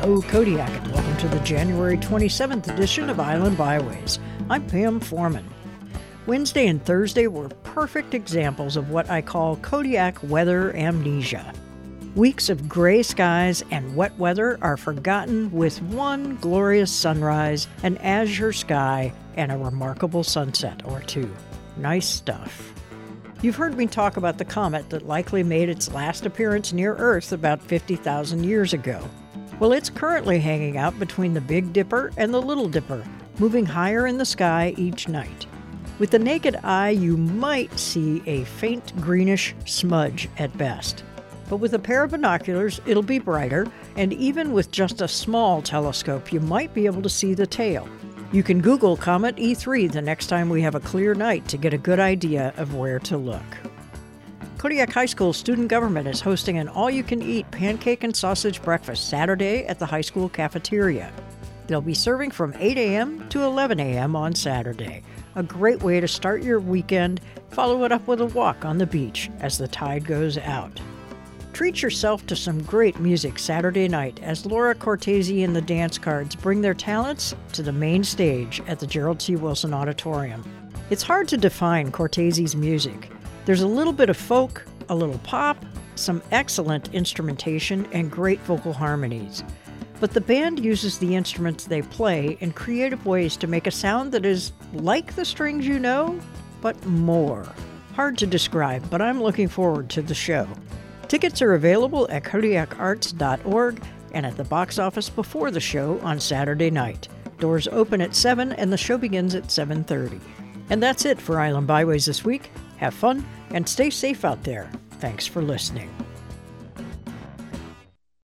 Hello, Kodiak, and welcome to the January 27th edition of Island Byways. I'm Pam Foreman. Wednesday and Thursday were perfect examples of what I call Kodiak weather amnesia. Weeks of gray skies and wet weather are forgotten with one glorious sunrise, an azure sky, and a remarkable sunset or two. Nice stuff. You've heard me talk about the comet that likely made its last appearance near Earth about 50,000 years ago. Well, it's currently hanging out between the Big Dipper and the Little Dipper, moving higher in the sky each night. With the naked eye, you might see a faint greenish smudge at best. But with a pair of binoculars, it'll be brighter, and even with just a small telescope, you might be able to see the tail. You can Google Comet E3 the next time we have a clear night to get a good idea of where to look. Kodiak High School student government is hosting an all you can eat pancake and sausage breakfast Saturday at the high school cafeteria. They'll be serving from 8 a.m. to 11 a.m. on Saturday. A great way to start your weekend. Follow it up with a walk on the beach as the tide goes out. Treat yourself to some great music Saturday night as Laura Cortese and the Dance Cards bring their talents to the main stage at the Gerald C. Wilson Auditorium. It's hard to define Cortese's music. There's a little bit of folk, a little pop, some excellent instrumentation, and great vocal harmonies. But the band uses the instruments they play in creative ways to make a sound that is like the strings you know, but more. Hard to describe, but I'm looking forward to the show. Tickets are available at kodiakarts.org and at the box office before the show on Saturday night. Doors open at 7 and the show begins at 7:30. And that's it for Island Byways this week. Have fun and stay safe out there. Thanks for listening.